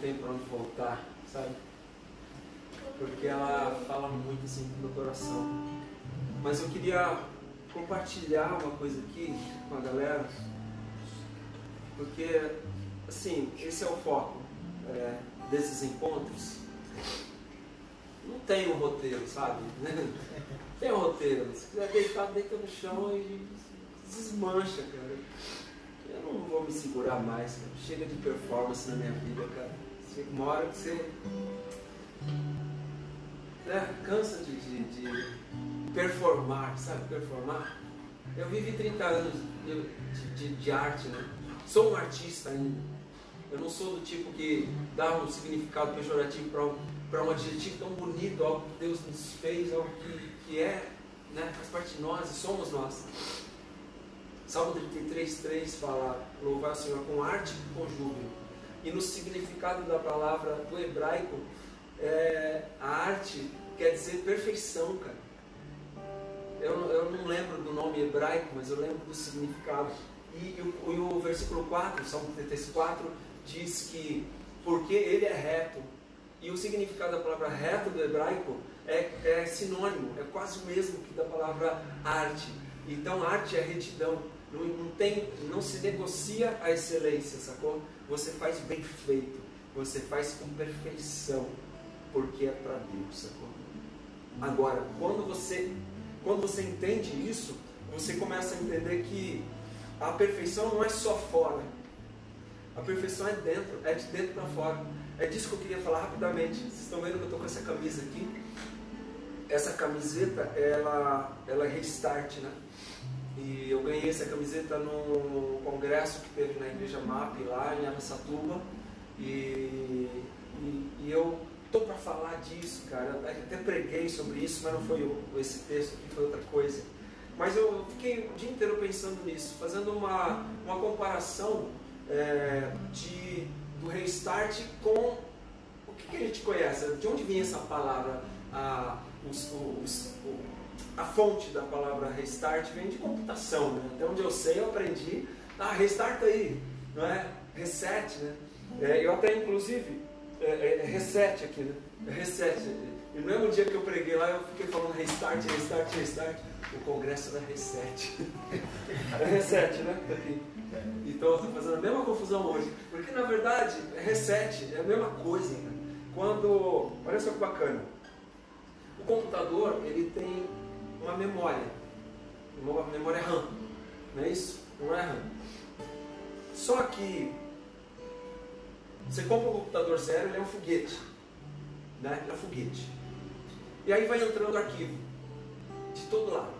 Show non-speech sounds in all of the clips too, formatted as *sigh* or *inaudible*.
tenho para onde voltar, sabe? Porque ela fala muito assim no meu coração. Mas eu queria compartilhar uma coisa aqui com a galera, porque, assim, esse é o foco é, desses encontros. Não tem um roteiro, sabe? *laughs* tem um roteiro. Se quiser deitar, deita no chão e desmancha, cara. Eu não vou me segurar mais, cara. Chega de performance na minha vida, cara. Chega uma hora que você né, cansa de, de, de, performar, sabe? Performar. Eu vivi 30 anos de, de, arte, né? Sou um artista ainda. Eu não sou do tipo que dá um significado pejorativo para um, um adjetivo tão bonito, algo que Deus nos fez, algo que, que é, né, faz parte de nós e somos nós. Salmo 33, 3 fala: Louvar o Senhor com arte e com júbilo. E no significado da palavra do hebraico, é, a arte quer dizer perfeição, cara. Eu, eu não lembro do nome hebraico, mas eu lembro do significado. E, e, o, e o versículo 4, Salmo 34, diz que porque ele é reto. E o significado da palavra reto do hebraico é, é sinônimo, é quase o mesmo que da palavra arte. Então, arte é retidão. Não, não, tem, não se negocia a excelência, sacou? Você faz bem feito, você faz com perfeição, porque é para Deus, sacou? Agora, quando você, quando você entende isso, você começa a entender que a perfeição não é só fora, a perfeição é dentro, é de dentro para fora. É disso que eu queria falar rapidamente. Vocês estão vendo que eu estou com essa camisa aqui? Essa camiseta, ela, ela é restart, né? E eu ganhei essa camiseta no congresso que teve na igreja MAP lá em Araçatuba. E, e, e eu tô para falar disso, cara. Eu até preguei sobre isso, mas não foi esse texto aqui, foi outra coisa. Mas eu fiquei o dia inteiro pensando nisso, fazendo uma, uma comparação é, de, do restart com o que, que, a gente conhece. De onde vem essa palavra? A, os, os, a fonte da palavra restart vem de computação. Né? Até onde eu sei, eu aprendi. Ah, restart aí, não é? Reset, né? É, eu até, inclusive, é, é, é reset aqui, né? É reset. E no mesmo dia que eu preguei lá, eu fiquei falando restart, restart, restart. O congresso era reset. *laughs* é reset, né? Então eu estou fazendo a mesma confusão hoje. Porque na verdade, reset é a mesma coisa. Né? Quando. Olha só que bacana. O computador ele tem uma memória. Uma memória RAM. Não é isso? Não é RAM. Só que você compra um computador zero, ele é um foguete. Né? É um foguete. E aí vai entrando arquivo. De todo lado.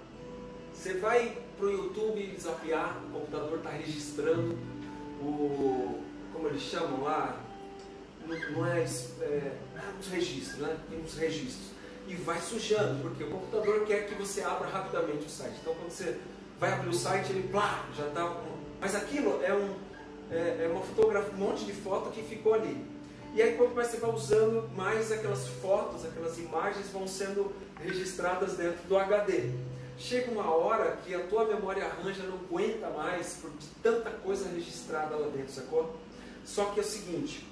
Você vai para o YouTube zapear, o computador está registrando o. como eles chamam lá? Não é, é, uns registros, né? Tem uns registros. E vai sujando, porque o computador quer que você abra rapidamente o site. Então quando você vai abrir o site, ele plá, já está. Mas aquilo é, um, é, é uma fotografia, um monte de foto que ficou ali. E aí quanto mais você vai usando, mais aquelas fotos, aquelas imagens vão sendo registradas dentro do HD. Chega uma hora que a tua memória arranja não aguenta mais por tanta coisa registrada lá dentro, sacou? Só que é o seguinte,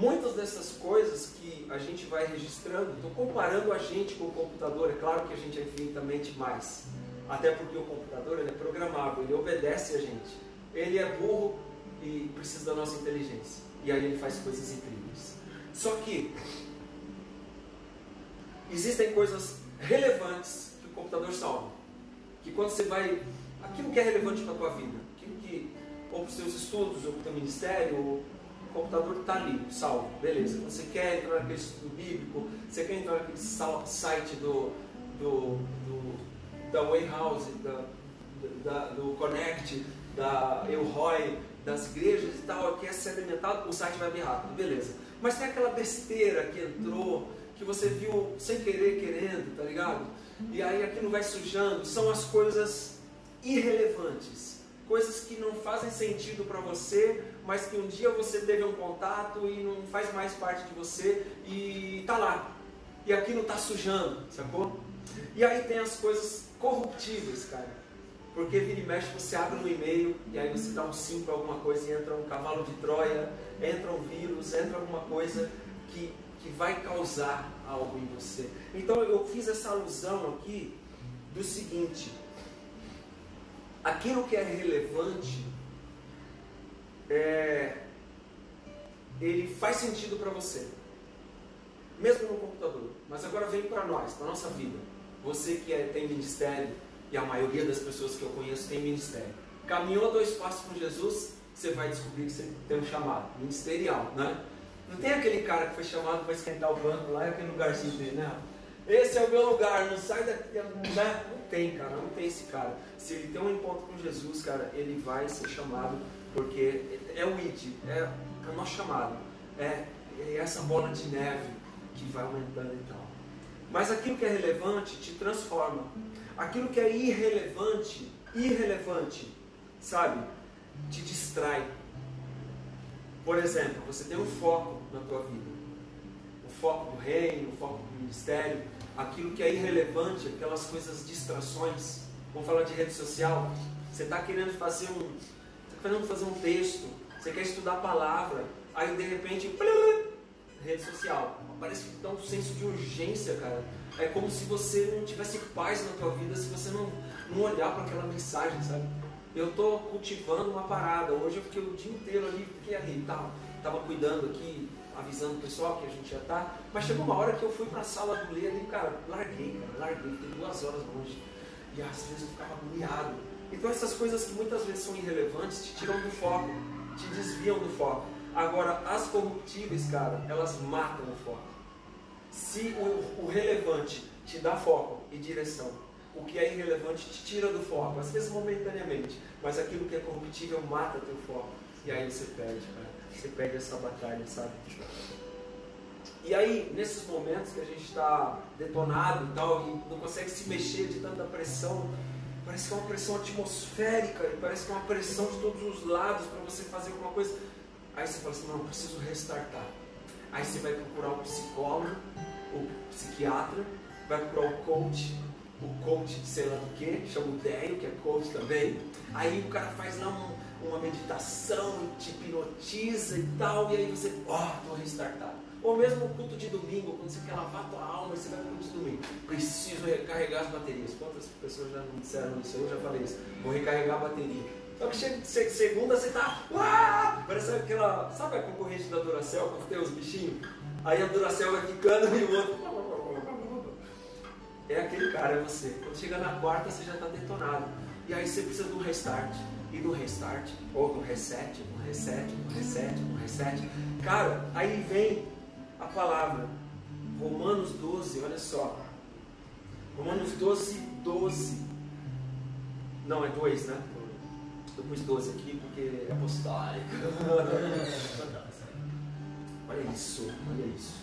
muitas dessas coisas que a gente vai registrando, estou comparando a gente com o computador, é claro que a gente é infinitamente mais. Até porque o computador ele é programável, ele obedece a gente. Ele é burro e precisa da nossa inteligência. E aí ele faz coisas incríveis. Só que existem coisas relevantes computador salva. Que quando você vai. Aquilo que é relevante para a tua vida, aquilo que. ou para os seus estudos, ou para o teu ministério, ou, o computador está ali, salvo. Beleza. Você quer entrar naquele estudo bíblico, você quer entrar naquele site do, do, do da Wayhouse, da, da, do Connect, da Elroy, das igrejas e tal, que é ser alimentado, o site vai bem rápido, beleza. Mas tem aquela besteira que entrou, que você viu sem querer, querendo, tá ligado? e aí aquilo vai sujando, são as coisas irrelevantes, coisas que não fazem sentido para você, mas que um dia você teve um contato e não faz mais parte de você e tá lá. E aquilo tá sujando, sacou? E aí tem as coisas corruptíveis, cara. Porque vira e mexe, você abre um e-mail e aí você dá um sim para alguma coisa e entra um cavalo de Troia, entra um vírus, entra alguma coisa que, que vai causar algo em você. Então eu fiz essa alusão aqui do seguinte: aquilo que é relevante é, ele faz sentido para você, mesmo no computador. Mas agora vem para nós, para nossa vida. Você que é, tem ministério, e a maioria das pessoas que eu conheço tem ministério. Caminhou dois passos com Jesus, você vai descobrir que você tem um chamado ministerial, né? Não tem aquele cara que foi chamado para esquentar o banco lá, é aquele lugarzinho dele, né? Esse é o meu lugar, não sai daqui, não, não tem, cara, não tem esse cara. Se ele tem um encontro com Jesus, cara, ele vai ser chamado, porque é o ID, é, é o nosso chamado, é, é essa bola de neve que vai aumentando e tal. Mas aquilo que é relevante te transforma. Aquilo que é irrelevante, irrelevante, sabe? Te distrai. Por exemplo, você tem um foco na tua vida. O foco do reino, o foco do ministério. Aquilo que é irrelevante, aquelas coisas distrações. Vamos falar de rede social. Você está querendo fazer um. Querendo fazer um texto. Você quer estudar a palavra. Aí de repente. Rede social. Parece que dá um senso de urgência, cara é como se você não tivesse paz na tua vida se você não, não olhar para aquela mensagem, sabe? Eu estou cultivando uma parada. Hoje eu fiquei o dia inteiro ali, fiquei ali, tava cuidando aqui, avisando o pessoal que a gente já tá. Mas chegou uma hora que eu fui para a sala do ler e, cara, larguei, cara, larguei, fiquei duas horas longe. E às vezes eu ficava agoniado. Então essas coisas que muitas vezes são irrelevantes te tiram do foco, te desviam do foco. Agora, as corruptíveis, cara, elas matam o foco. Se o, o relevante te dá foco e direção, o que é irrelevante te tira do foco, às vezes momentaneamente, mas aquilo que é corruptível mata teu foco. E aí você perde, cara. Você perde essa batalha, sabe? E aí, nesses momentos que a gente está detonado e tal, e não consegue se mexer de tanta pressão, parece que é uma pressão atmosférica, e parece que é uma pressão de todos os lados para você fazer alguma coisa. Aí você fala assim, não, preciso restartar. Aí você vai procurar um psicólogo, o psiquiatra, vai procurar o coach, o coach sei lá do que, chama o Déio, que é coach também. Aí o cara faz lá um, uma meditação, te hipnotiza e tal, e aí você, ó, oh, estou restartado. Ou mesmo o culto de domingo, quando você quer lavar a tua alma, você vai para o culto de domingo. Preciso recarregar as baterias. Quantas pessoas já me disseram isso? Eu já falei isso. Vou recarregar a bateria. Só que chega segunda, você tá. Uá! Parece aquela. Sabe a concorrente da Duracell, quando tem os bichinhos? Aí a Duracell vai ficando e o outro. *laughs* É aquele cara, é você. Quando chega na quarta, você já está detonado. E aí você precisa do restart. E do restart, ou do reset, do reset, do reset, do reset. Cara, aí vem a palavra. Romanos 12, olha só. Romanos 12, 12. Não, é 2, né? Eu pus 12 aqui porque é apostólico. *laughs* olha isso, olha isso.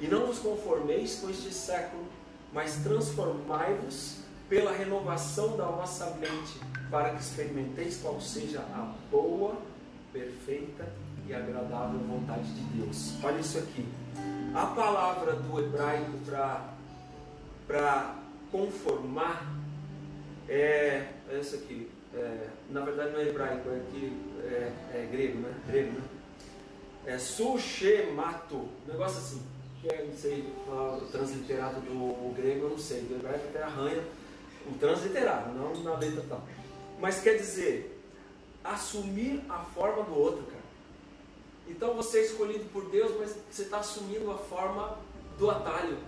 E não vos conformeis com este século, mas transformai-vos pela renovação da vossa mente, para que experimenteis qual seja a boa, perfeita e agradável vontade de Deus. Olha isso aqui. A palavra do hebraico para conformar é, essa aqui é, na verdade não é hebraico, é, que, é, é grego, né? Grego, né? É sushemato, negócio assim, que é, não sei, transliterado do grego eu não sei, do hebraico até arranha o transliterado, não na letra tal. Mas quer dizer, assumir a forma do outro, cara. Então você é escolhido por Deus, mas você está assumindo a forma do atalho.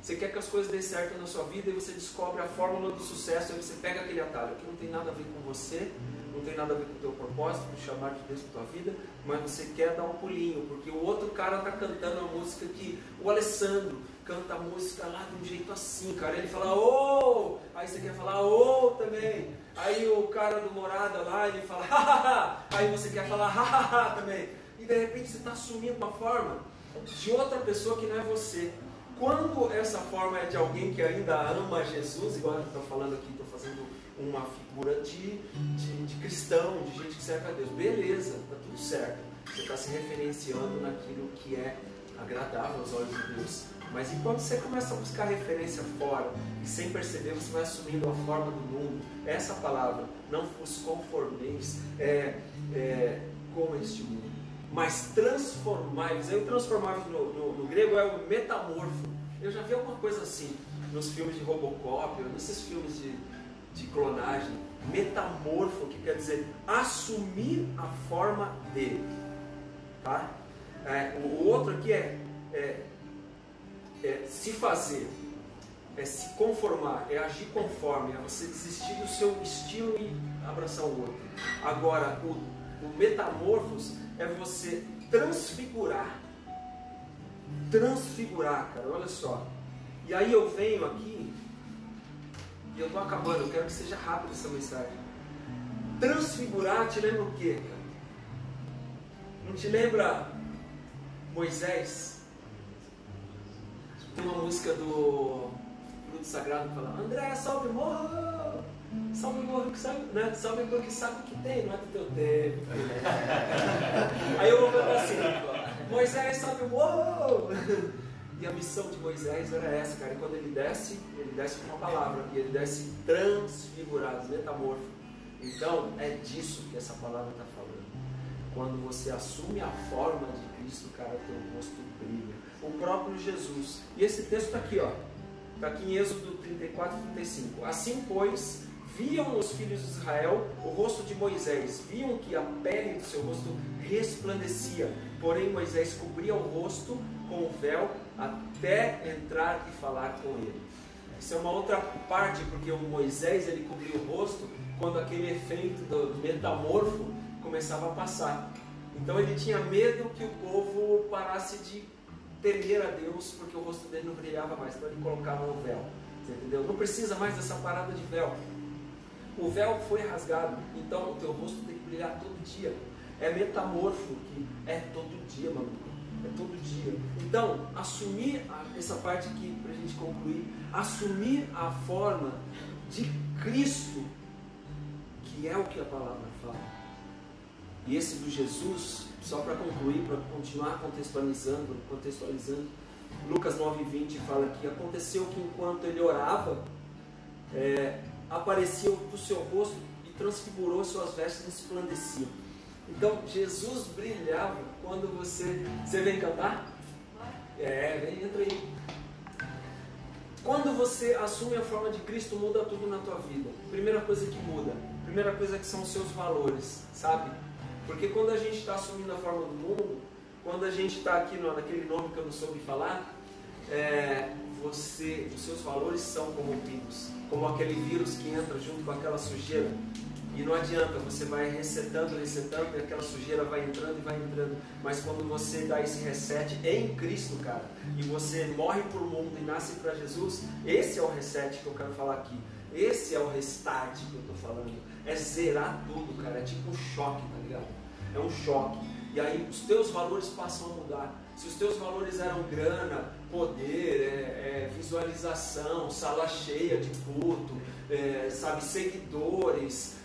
Você quer que as coisas dêem certo na sua vida e você descobre a fórmula do sucesso e você pega aquele atalho que não tem nada a ver com você, não tem nada a ver com o teu propósito, com o chamar de Deus para tua vida, mas você quer dar um pulinho, porque o outro cara está cantando a música que o Alessandro canta a música lá de um jeito assim, cara. Ele fala, ô! Oh! Aí você quer falar, ô oh! também. Aí o cara do Morada lá, ele fala, *laughs* hahaha! Aí você quer falar, hahaha também. E de repente você está assumindo uma forma de outra pessoa que não é você. Quando essa forma é de alguém que ainda ama Jesus, igual eu estou falando aqui, estou fazendo uma figura de, de, de, cristão, de gente que serve a Deus, beleza, está tudo certo. Você está se referenciando naquilo que é agradável aos olhos de Deus. Mas enquanto você começa a buscar referência fora e sem perceber você vai assumindo a forma do mundo, essa palavra, não vos conformeis é, é, com este mundo, mas transformai-vos. Aí o transformar no, no, no, grego é o metamorfo. Eu já vi alguma coisa assim nos filmes de Robocop, nesses filmes de, de clonagem. Metamorfo, que quer dizer assumir a forma dele. Tá? É, o outro aqui é, é, é, se fazer, é se conformar, é agir conforme, é você desistir do seu estilo e abraçar o outro. Agora, o, o metamorfos é você transfigurar. Transfigurar, cara, olha só. E aí eu venho aqui, e eu estou acabando, eu quero que seja rápido essa mensagem. Transfigurar te lembra o quê, cara? Não te lembra Moisés? Tem uma música do Fruto Sagrado que fala: André, salve morro! Salve morro que sabe, né? Salve porque sabe o que tem, não é do teu tempo. *laughs* Aí eu vou cantar assim: Moisés, salve morro! E a missão de Moisés era essa, cara. E quando ele desce, ele desce com uma palavra. E ele desce transfigurado, metamorfo. Então, é disso que essa palavra está falando. Quando você assume a forma de Cristo, cara, teu rosto brilha. O próprio Jesus. E esse texto está aqui, ó. Está aqui em Êxodo 34 e 35. Assim, pois, viam os filhos de Israel o rosto de Moisés, viam que a pele do seu rosto resplandecia. Porém, Moisés cobria o rosto com o véu até entrar e falar com ele. Isso é uma outra parte, porque o Moisés ele cobria o rosto quando aquele efeito do metamorfo começava a passar. Então ele tinha medo que o povo parasse de temer a Deus, porque o rosto dele não brilhava mais. Então ele colocava o véu. Você entendeu? Não precisa mais dessa parada de véu. O véu foi rasgado, então o teu rosto tem que brilhar todo dia. É metamorfo, que é todo dia, mano. É todo dia. Então, assumir essa parte aqui, para a gente concluir, assumir a forma de Cristo, que é o que a palavra fala. E esse do Jesus, só para concluir, para continuar contextualizando, contextualizando, Lucas 9,20 fala que aconteceu que enquanto ele orava, é, apareceu do seu rosto e transfigurou suas vestes resplandeciam. Então Jesus brilhava quando você. Você vem cantar? É, vem, entra aí. Quando você assume a forma de Cristo, muda tudo na tua vida. Primeira coisa que muda, primeira coisa que são os seus valores, sabe? Porque quando a gente está assumindo a forma do mundo, quando a gente está aqui no, naquele nome que eu não soube falar, é, você, os seus valores são corrompidos, como aquele vírus que entra junto com aquela sujeira. E não adianta, você vai resetando, resetando, e aquela sujeira vai entrando e vai entrando. Mas quando você dá esse reset em Cristo, cara, e você morre por mundo e nasce para Jesus, esse é o reset que eu quero falar aqui. Esse é o restart que eu estou falando. É zerar tudo, cara. É tipo um choque, tá ligado? É um choque. E aí os teus valores passam a mudar. Se os teus valores eram grana, poder, é, é, visualização, sala cheia de culto, é, sabe, seguidores,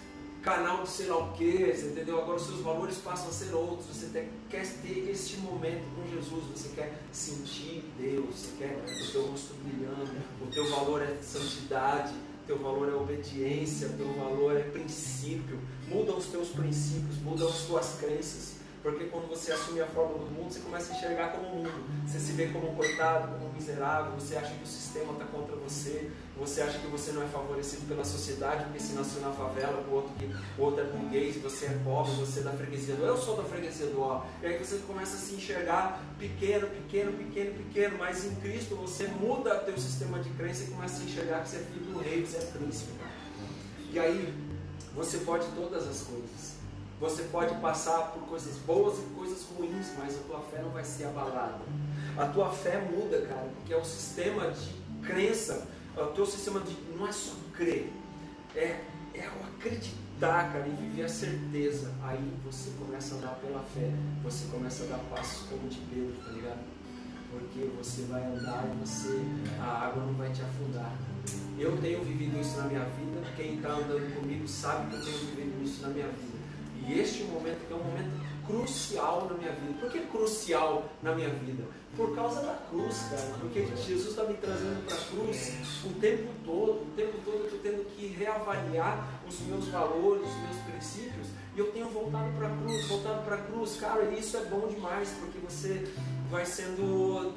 canal de sei lá o que, entendeu? Agora os seus valores passam a ser outros. Você tem, quer ter este momento com Jesus, você quer sentir Deus, você quer o teu rosto brilhando, o teu valor é santidade, o teu valor é obediência, o teu valor é princípio. Mudam os teus princípios, mudam as tuas crenças. Porque quando você assume a forma do mundo, você começa a enxergar como um mundo. Você se vê como um coitado, como um miserável, você acha que o sistema está contra você, você acha que você não é favorecido pela sociedade, porque se nasceu na favela, o outro, o outro é burguês, você é pobre, você é da freguesia do eu sou da freguesia do ó. E aí você começa a se enxergar pequeno, pequeno, pequeno, pequeno, mas em Cristo você muda teu sistema de crença e começa a enxergar que você é filho do rei, você é príncipe. E aí você pode todas as coisas. Você pode passar por coisas boas e coisas ruins, mas a tua fé não vai ser abalada. A tua fé muda, cara, porque é o sistema de crença, é o teu sistema de. não é só crer, é, é o acreditar, cara, e viver a certeza. Aí você começa a andar pela fé, você começa a dar passos como de Pedro, tá ligado? Porque você vai andar e você, a água não vai te afundar. Eu tenho vivido isso na minha vida, quem está andando comigo sabe que eu tenho vivido isso na minha vida. Este momento, é um momento crucial na minha vida. Por que crucial na minha vida? Por causa da cruz, cara. Porque Jesus está me trazendo para a cruz o tempo todo. O tempo todo eu estou tendo que reavaliar os meus valores, os meus princípios. E eu tenho voltado para a cruz, voltado para a cruz. Cara, isso é bom demais, porque você vai sendo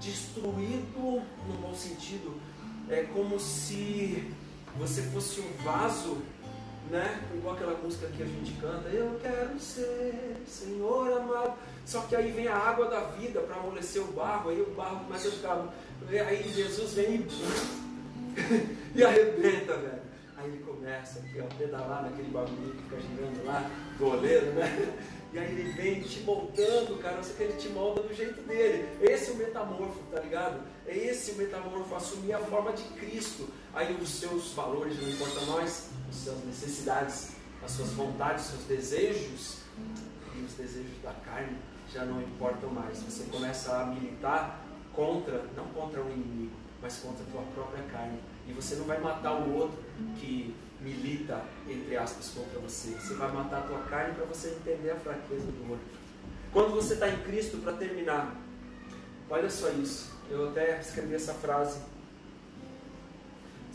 destruído no bom sentido. É como se você fosse um vaso né? Igual aquela música que a gente canta, eu quero ser Senhor amado. Só que aí vem a água da vida para amolecer o barro, aí o barro começa a ficar. Aí Jesus vem e, *laughs* e arrebenta, velho. Aí ele começa aqui, pedalar naquele bagulho que fica girando lá, goleiro, né? E aí ele vem te moldando, cara, só que ele te molda do jeito dele. Esse é o metamorfo, tá ligado? É esse o metamorfo, assumir a forma de Cristo. Aí os seus valores não importam mais, as suas necessidades, as suas vontades, os seus desejos e os desejos da carne já não importam mais. Você começa a militar contra, não contra o inimigo, mas contra a tua própria carne. E você não vai matar o outro que milita, entre aspas, contra você. Você vai matar a tua carne para você entender a fraqueza do outro. Quando você está em Cristo, para terminar, olha só isso. Eu até escrevi essa frase.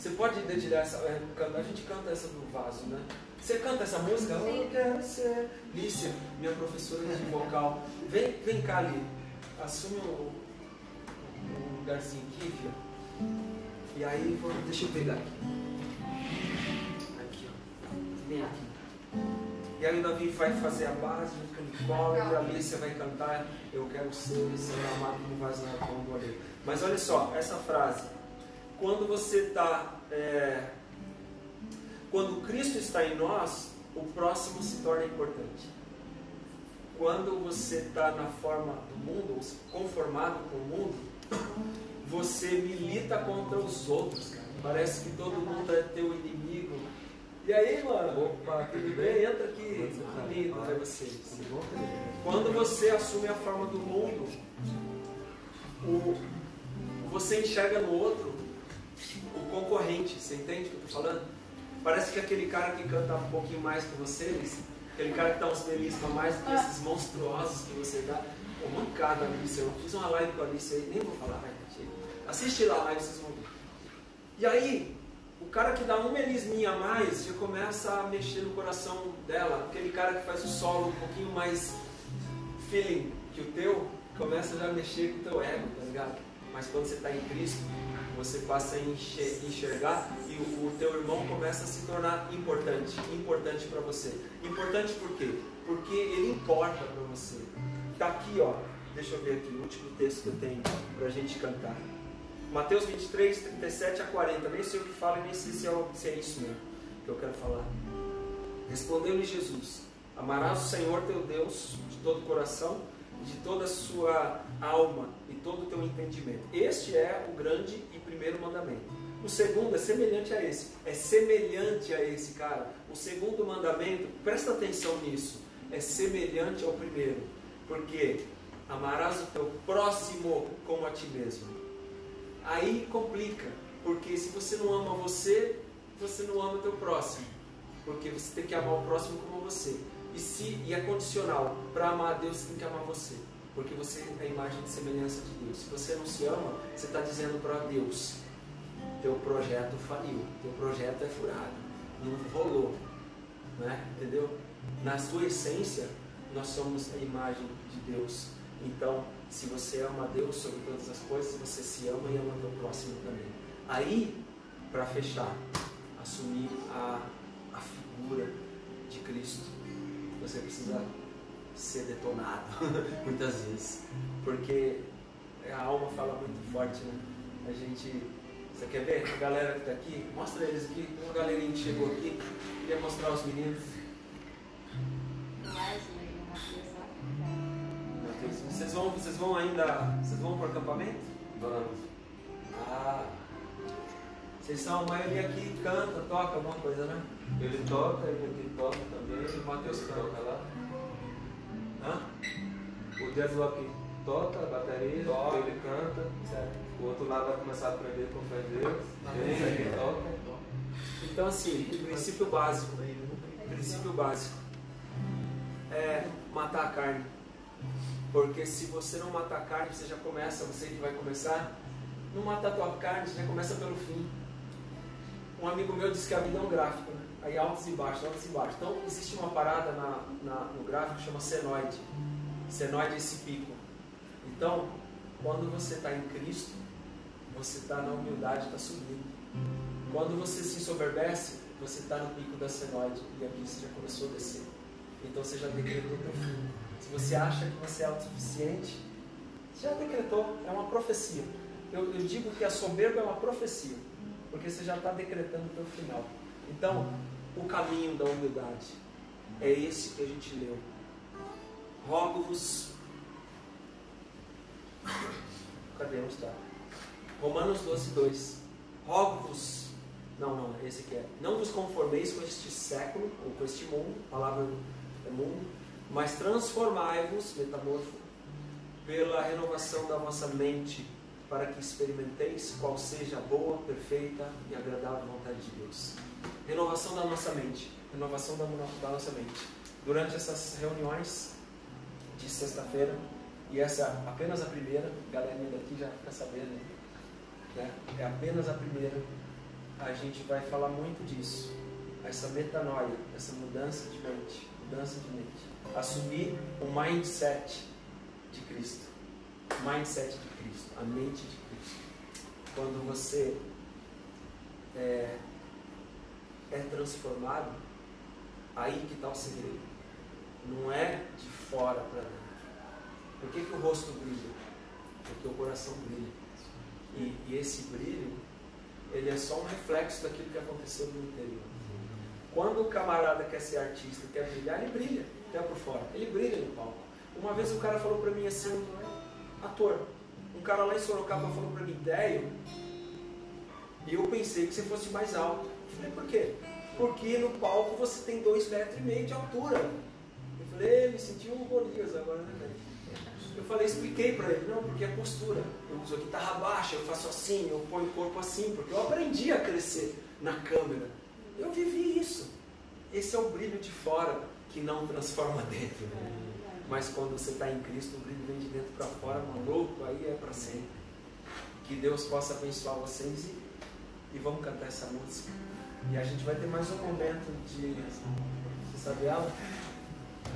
Você pode dedilhar essa. É, a gente canta essa do vaso, né? Você canta essa música? Sim. Eu quero ser. Lícia, minha professora de vocal. Vem, vem cá ali. Assume um, um lugarzinho aqui, filha. E aí, deixa eu pegar aqui vem aqui. E aí o Davi vai fazer a base junto com Nicole, e a Alicia vai cantar Eu quero ser, ser amado como vaso na oleiro. Mas olha só, essa frase. Quando você está. É, quando Cristo está em nós, o próximo se torna importante. Quando você está na forma do mundo, conformado com o mundo, você milita contra os outros, cara. Parece que todo mundo é teu inimigo, e aí, mano? Opa, tudo bem? Entra aqui. Lindo ver vocês. Quando você assume a forma do mundo, o, você enxerga no outro Você entende o que eu estou falando? Parece que aquele cara que canta um pouquinho mais que você, aquele cara que dá uns melismas mais do que esses monstruosos que você dá. Pô, mancada, Alice. Eu fiz uma live com a Alice aí, nem vou falar, vai, Assiste lá a live, vocês vão ver. E aí, o cara que dá um melisminha a mais já começa a mexer no coração dela. Aquele cara que faz o solo um pouquinho mais feeling que o teu, começa já a mexer com o teu ego, tá ligado? Mas quando você está em Cristo, você passa a enxergar e o, o teu irmão começa a se tornar importante. Importante para você. Importante por quê? Porque ele importa para você. Tá aqui, ó. Deixa eu ver aqui, o último texto que eu tenho para a gente cantar. Mateus 23, 37 a 40. Nem sei o que fala e nem sei se é, se é isso mesmo que eu quero falar. Respondeu-lhe Jesus: Amarás o Senhor teu Deus de todo o coração, de toda a sua alma e todo o teu entendimento. Este é o grande e primeiro mandamento. O segundo é semelhante a esse. É semelhante a esse, cara. O segundo mandamento, presta atenção nisso, é semelhante ao primeiro. Porque amarás o teu próximo como a ti mesmo. Aí complica, porque se você não ama você, você não ama o teu próximo. Porque você tem que amar o próximo como você. E, se, e é condicional. Para amar a Deus, você tem que amar você. Porque você é a imagem de semelhança de Deus. Se você não se ama, você está dizendo para Deus: teu projeto faliu, teu projeto é furado, não rolou. Né? Entendeu? Na sua essência, nós somos a imagem de Deus. Então, se você ama Deus sobre todas as coisas, você se ama e ama o próximo também. Aí, para fechar, assumir a, a figura de Cristo. Você precisa ser detonado *laughs* muitas vezes. Porque a alma fala muito forte, né? A gente. Você quer ver a galera que está aqui? Mostra eles aqui. Tem uma galerinha que chegou aqui. Queria mostrar os meninos. Vocês vão, vocês vão ainda. Vocês vão para o acampamento? Vamos. Ah. Vocês são a maioria aqui canta, toca alguma coisa, né? Ele toca, ele aqui toca também. O Matheus canta lá. Hã? O Deadlock toca a bateria, toca. ele canta. Certo. O outro lado vai começar a aprender com fé em Deus. Ele aqui toca. Então assim, princípio básico. Princípio básico. É, matar a carne. Porque se você não matar a carne, você já começa, você que vai começar, não mata a tua carne, você já começa pelo fim. Um amigo meu disse que a vida é um gráfico, né? aí altos e baixos, altos e baixos. Então existe uma parada na, na, no gráfico que chama senoide. Senoide é esse pico. Então, quando você está em Cristo, você está na humildade, está subindo. Quando você se ensoberbece, você está no pico da senoide e aqui você já começou a descer. Então você já decretou teu fim. Se você acha que você é autossuficiente, você já decretou, é uma profecia. Eu, eu digo que a soberba é uma profecia, porque você já está decretando o teu final. Então, o caminho da humildade é esse que a gente leu. Rogo-vos. Cadê onde está? Romanos 12, 2. Rogo-vos. Não, não, esse aqui é. Não vos conformeis com este século, ou com este mundo, a palavra é mundo, mas transformai-vos, metamorfo, pela renovação da vossa mente, para que experimenteis qual seja a boa, perfeita e agradável vontade de Deus. Renovação da nossa mente. Renovação da, nossa mente. Durante essas reuniões de sexta-feira, e essa é apenas a primeira, a galerinha daqui já fica sabendo, né? é apenas a primeira, a gente vai falar muito disso. Essa metanoia, essa mudança de mente, mudança de mente. Assumir o mindset de Cristo. Mindset de Cristo, a mente de Cristo. Quando você é, é transformado, aí que está o segredo. Não é de fora para dentro. Por que, que o rosto brilha? Porque o coração brilha. E, e, esse brilho, ele é só um reflexo daquilo que aconteceu no interior. Quando o camarada quer ser artista, quer brilhar, ele brilha, até por fora. Ele brilha no palco. Uma vez o cara falou para mim assim, ator. Um cara lá em Sorocaba falou para mim. E eu pensei que você fosse mais alto. Eu falei, por quê? Porque no palco você tem dois metros e meio de altura. Eu falei, me senti um Golias agora, né, Eu falei, expliquei para ele, não, porque é postura. Eu uso a guitarra baixa, eu faço assim, eu ponho o corpo assim, porque eu aprendi a crescer na câmera. Eu vivi isso. Esse é o brilho de fora que não transforma dentro. Mas quando você está em Cristo, o brilho vem de dentro para fora, maluco, aí é para sempre. Que Deus possa abençoar vocês e, e vamos cantar essa música. E a gente vai ter mais um momento de. Você sabe ela?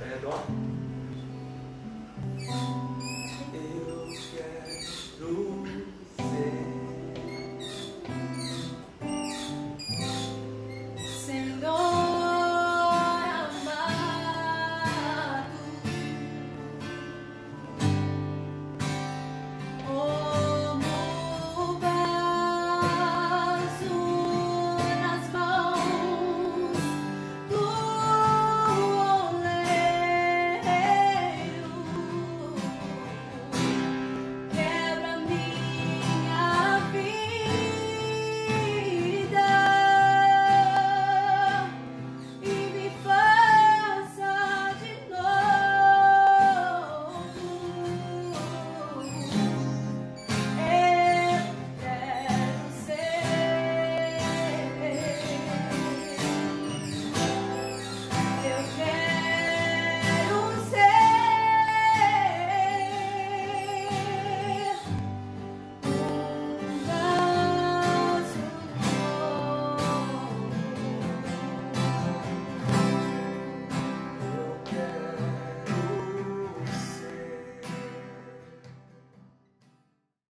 É dó?